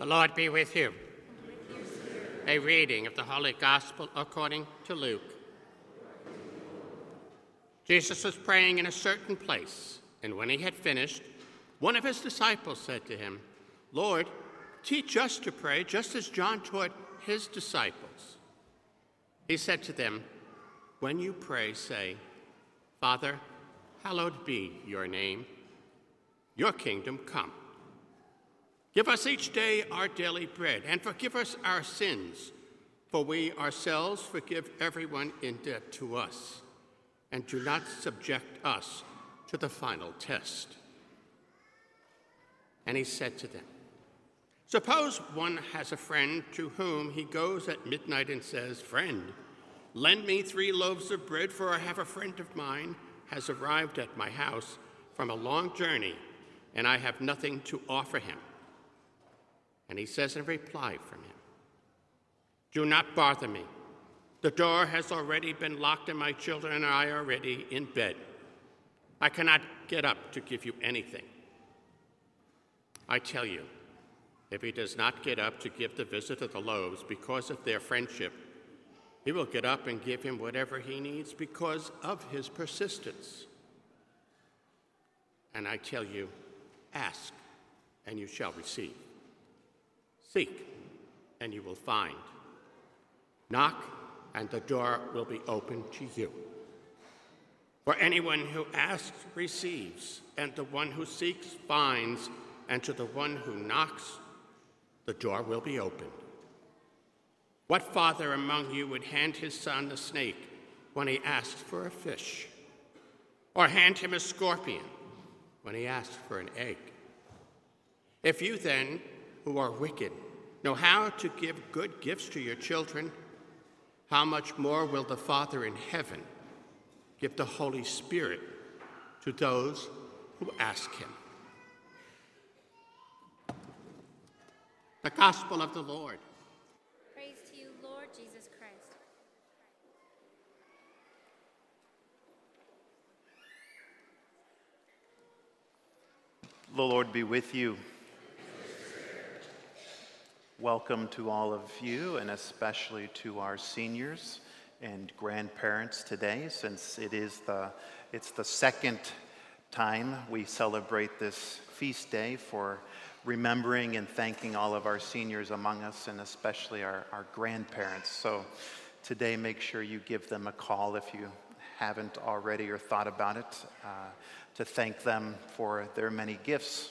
The Lord be with you. A reading of the Holy Gospel according to Luke. Jesus was praying in a certain place, and when he had finished, one of his disciples said to him, Lord, teach us to pray just as John taught his disciples. He said to them, When you pray, say, Father, hallowed be your name, your kingdom come. Give us each day our daily bread, and forgive us our sins, for we ourselves forgive everyone in debt to us. And do not subject us to the final test. And he said to them, Suppose one has a friend to whom he goes at midnight and says, Friend, lend me three loaves of bread, for I have a friend of mine has arrived at my house from a long journey, and I have nothing to offer him. And he says in reply from him, Do not bother me. The door has already been locked, and my children and I are already in bed. I cannot get up to give you anything. I tell you, if he does not get up to give the visitor the loaves because of their friendship, he will get up and give him whatever he needs because of his persistence. And I tell you, ask, and you shall receive. Seek, and you will find. Knock, and the door will be opened to you. For anyone who asks receives, and the one who seeks finds, and to the one who knocks, the door will be opened. What father among you would hand his son a snake when he asks for a fish? Or hand him a scorpion when he asks for an egg? If you then, who are wicked, know how to give good gifts to your children, how much more will the Father in heaven give the Holy Spirit to those who ask him? The Gospel of the Lord. Praise to you, Lord Jesus Christ. The Lord be with you. Welcome to all of you, and especially to our seniors and grandparents today, since it is the, it's the second time we celebrate this feast day for remembering and thanking all of our seniors among us, and especially our, our grandparents. So today, make sure you give them a call if you haven't already or thought about it, uh, to thank them for their many gifts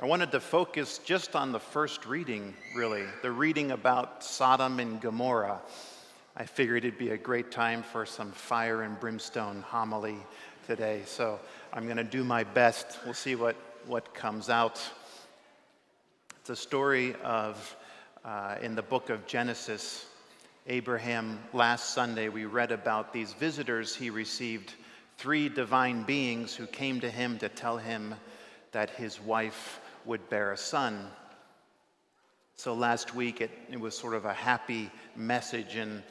I wanted to focus just on the first reading, really, the reading about Sodom and Gomorrah. I figured it'd be a great time for some fire and brimstone homily today, so I'm going to do my best. We'll see what, what comes out. It's a story of, uh, in the book of Genesis, Abraham, last Sunday, we read about these visitors he received, three divine beings who came to him to tell him that his wife would bear a son. So last week it, it was sort of a happy message. And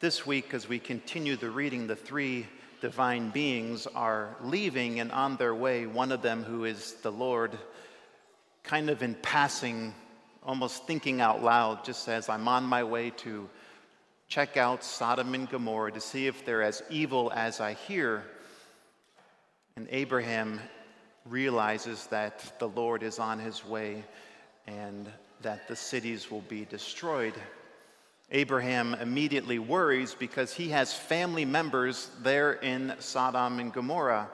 this week, as we continue the reading, the three divine beings are leaving and on their way. One of them, who is the Lord, kind of in passing, almost thinking out loud, just says, I'm on my way to check out Sodom and Gomorrah to see if they're as evil as I hear. And Abraham realizes that the Lord is on his way and that the cities will be destroyed. Abraham immediately worries because he has family members there in Sodom and Gomorrah.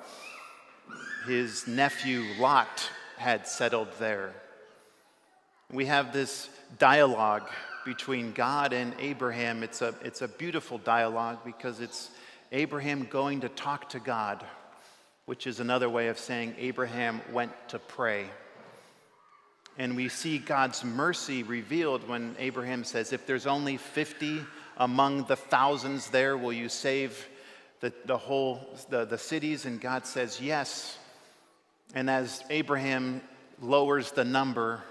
His nephew Lot had settled there. We have this dialogue between God and Abraham. It's a, it's a beautiful dialogue because it's Abraham going to talk to God which is another way of saying Abraham went to pray. And we see God's mercy revealed when Abraham says, If there's only 50 among the thousands there, will you save the, the whole, the, the cities? And God says, Yes. And as Abraham lowers the number,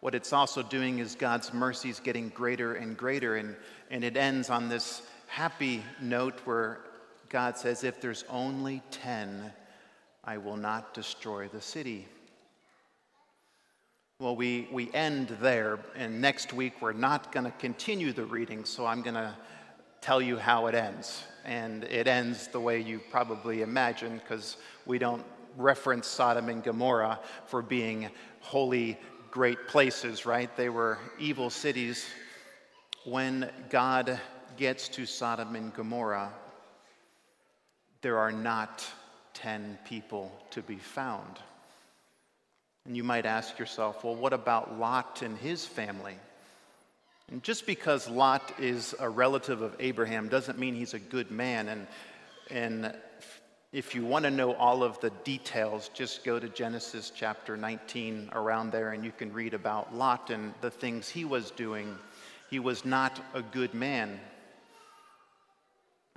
what it's also doing is God's mercy is getting greater and greater. And, and it ends on this happy note where God says, If there's only 10, I will not destroy the city. Well, we, we end there, and next week we're not going to continue the reading, so I'm going to tell you how it ends. And it ends the way you probably imagine, because we don't reference Sodom and Gomorrah for being holy, great places, right? They were evil cities. When God gets to Sodom and Gomorrah, there are not 10 people to be found. And you might ask yourself, well, what about Lot and his family? And just because Lot is a relative of Abraham doesn't mean he's a good man. And, and if you want to know all of the details, just go to Genesis chapter 19 around there and you can read about Lot and the things he was doing. He was not a good man.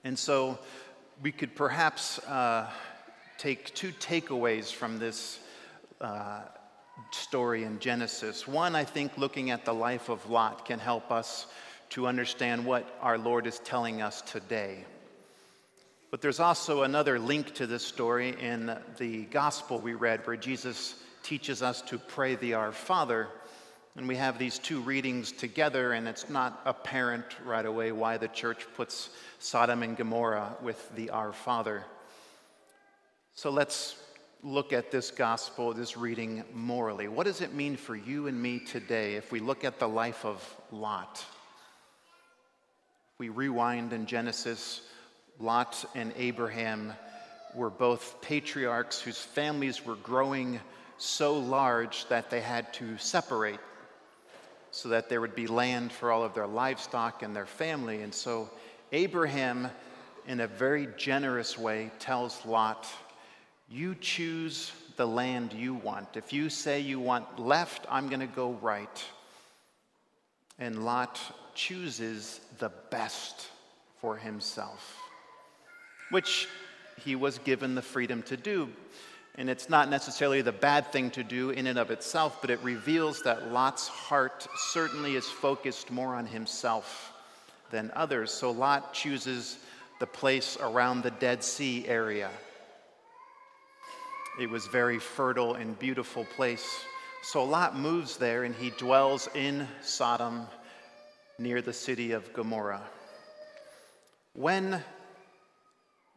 And so we could perhaps uh, take two takeaways from this uh, story in Genesis. One, I think looking at the life of Lot can help us to understand what our Lord is telling us today. But there's also another link to this story in the gospel we read where Jesus teaches us to pray the Our Father. And we have these two readings together, and it's not apparent right away why the church puts Sodom and Gomorrah with the Our Father. So let's look at this gospel, this reading morally. What does it mean for you and me today if we look at the life of Lot? We rewind in Genesis, Lot and Abraham were both patriarchs whose families were growing so large that they had to separate so that there would be land for all of their livestock and their family. And so Abraham, in a very generous way, tells Lot, you choose the land you want. If you say you want left, I'm going to go right. And Lot chooses the best for himself, which he was given the freedom to do. And it's not necessarily the bad thing to do in and of itself, but it reveals that Lot's heart certainly is focused more on himself than others. So Lot chooses the place around the Dead Sea area it was very fertile and beautiful place. So Lot moves there and he dwells in Sodom near the city of Gomorrah. When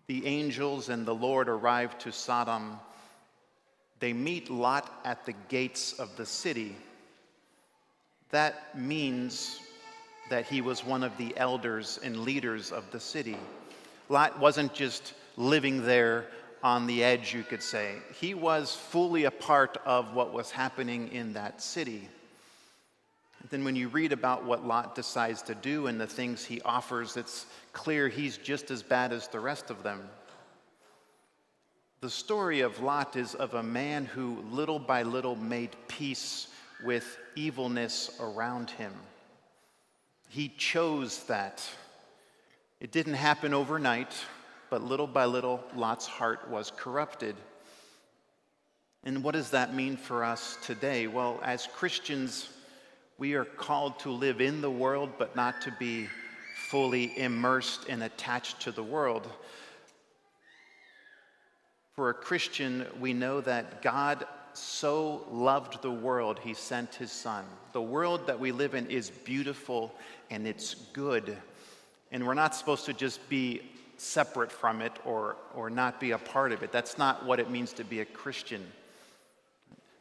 the angels and the Lord arrive to Sodom, they meet Lot at the gates of the city. That means that he was one of the elders and leaders of the city. Lot wasn't just living there on the edge, you could say. He was fully a part of what was happening in that city. And then, when you read about what Lot decides to do and the things he offers, it's clear he's just as bad as the rest of them. The story of Lot is of a man who, little by little, made peace with evilness around him. He chose that. It didn't happen overnight but little by little, Lot's heart was corrupted. And what does that mean for us today? Well, as Christians, we are called to live in the world, but not to be fully immersed and attached to the world. For a Christian, we know that God so loved the world, he sent his son. The world that we live in is beautiful and it's good. And we're not supposed to just be separate from it or, or not be a part of it. That's not what it means to be a Christian.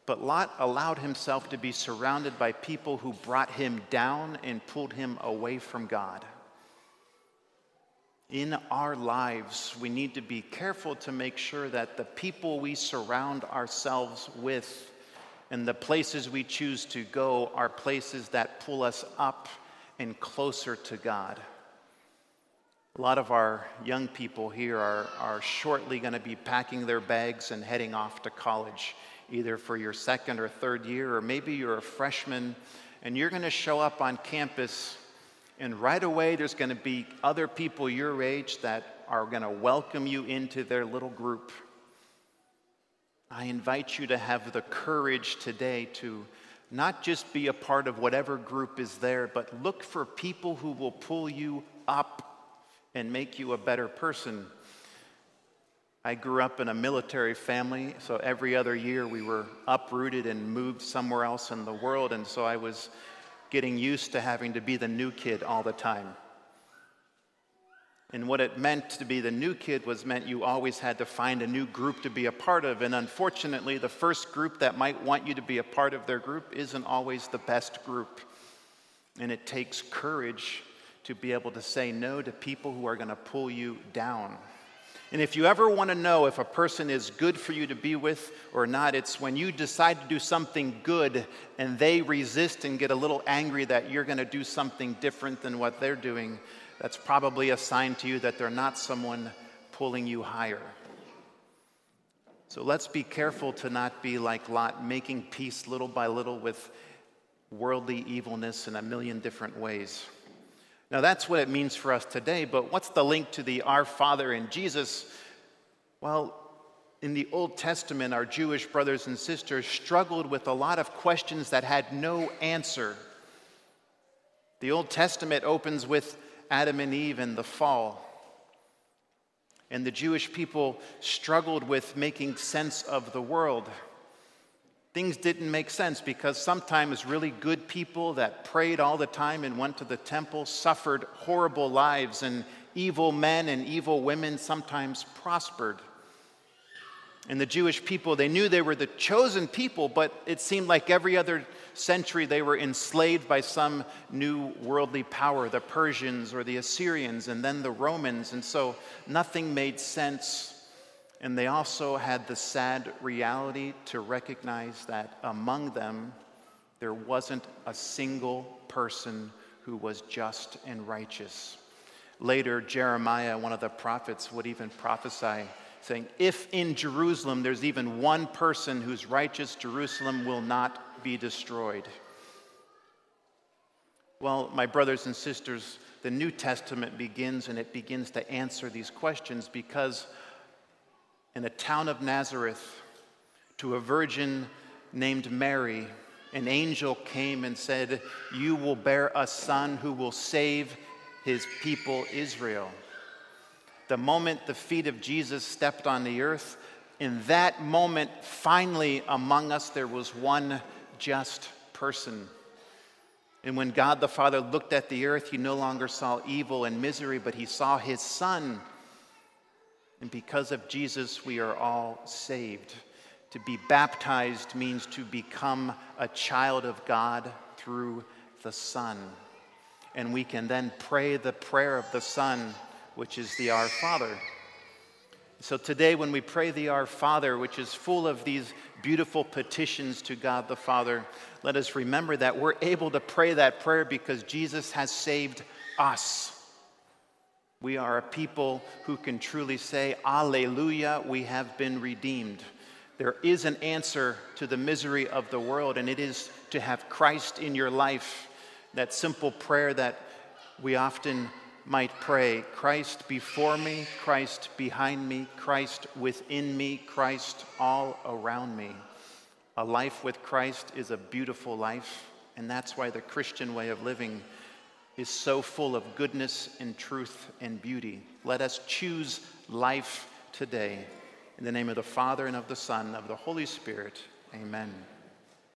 But Lot allowed himself to be surrounded by people who brought him down and pulled him away from God. In our lives, we need to be careful to make sure that the people we surround ourselves with and the places we choose to go are places that pull us up and closer to God. A lot of our young people here are, are shortly going to be packing their bags and heading off to college, either for your second or third year, or maybe you're a freshman and you're going to show up on campus, and right away there's going to be other people your age that are going to welcome you into their little group. I invite you to have the courage today to not just be a part of whatever group is there, but look for people who will pull you up and make you a better person. I grew up in a military family, so every other year we were uprooted and moved somewhere else in the world, and so I was getting used to having to be the new kid all the time. And what it meant to be the new kid was meant you always had to find a new group to be a part of. And unfortunately, the first group that might want you to be a part of their group isn't always the best group. And it takes courage to be able to say no to people who are going to pull you down. And if you ever want to know if a person is good for you to be with or not, it's when you decide to do something good and they resist and get a little angry that you're going to do something different than what they're doing that's probably a sign to you that they're not someone pulling you higher. So let's be careful to not be like Lot, making peace little by little with worldly evilness in a million different ways. Now, that's what it means for us today, but what's the link to the Our Father in Jesus? Well, in the Old Testament, our Jewish brothers and sisters struggled with a lot of questions that had no answer. The Old Testament opens with Adam and Eve and the fall. And the Jewish people struggled with making sense of the world. Things didn't make sense because sometimes really good people that prayed all the time and went to the temple suffered horrible lives, and evil men and evil women sometimes prospered. And the Jewish people, they knew they were the chosen people, but it seemed like every other century they were enslaved by some new worldly power, the Persians or the Assyrians, and then the Romans. And so nothing made sense. And they also had the sad reality to recognize that among them, there wasn't a single person who was just and righteous. Later, Jeremiah, one of the prophets, would even prophesy saying, If in Jerusalem there's even one person who's righteous, Jerusalem will not be destroyed. Well, my brothers and sisters, the New Testament begins and it begins to answer these questions because in the town of Nazareth, to a virgin named Mary, an angel came and said, You will bear a son who will save his people Israel the moment the feet of Jesus stepped on the earth, in that moment, finally among us, there was one just person. And when God the Father looked at the earth, he no longer saw evil and misery, but he saw his Son. And because of Jesus, we are all saved. To be baptized means to become a child of God through the Son. And we can then pray the prayer of the Son which is the Our Father. So today, when we pray the Our Father, which is full of these beautiful petitions to God the Father, let us remember that we're able to pray that prayer because Jesus has saved us. We are a people who can truly say, Alleluia, we have been redeemed. There is an answer to the misery of the world, and it is to have Christ in your life. That simple prayer that we often might pray Christ before me, Christ behind me, Christ within me, Christ all around me. A life with Christ is a beautiful life, and that's why the Christian way of living is so full of goodness and truth and beauty. Let us choose life today. In the name of the Father, and of the Son, and of the Holy Spirit, amen.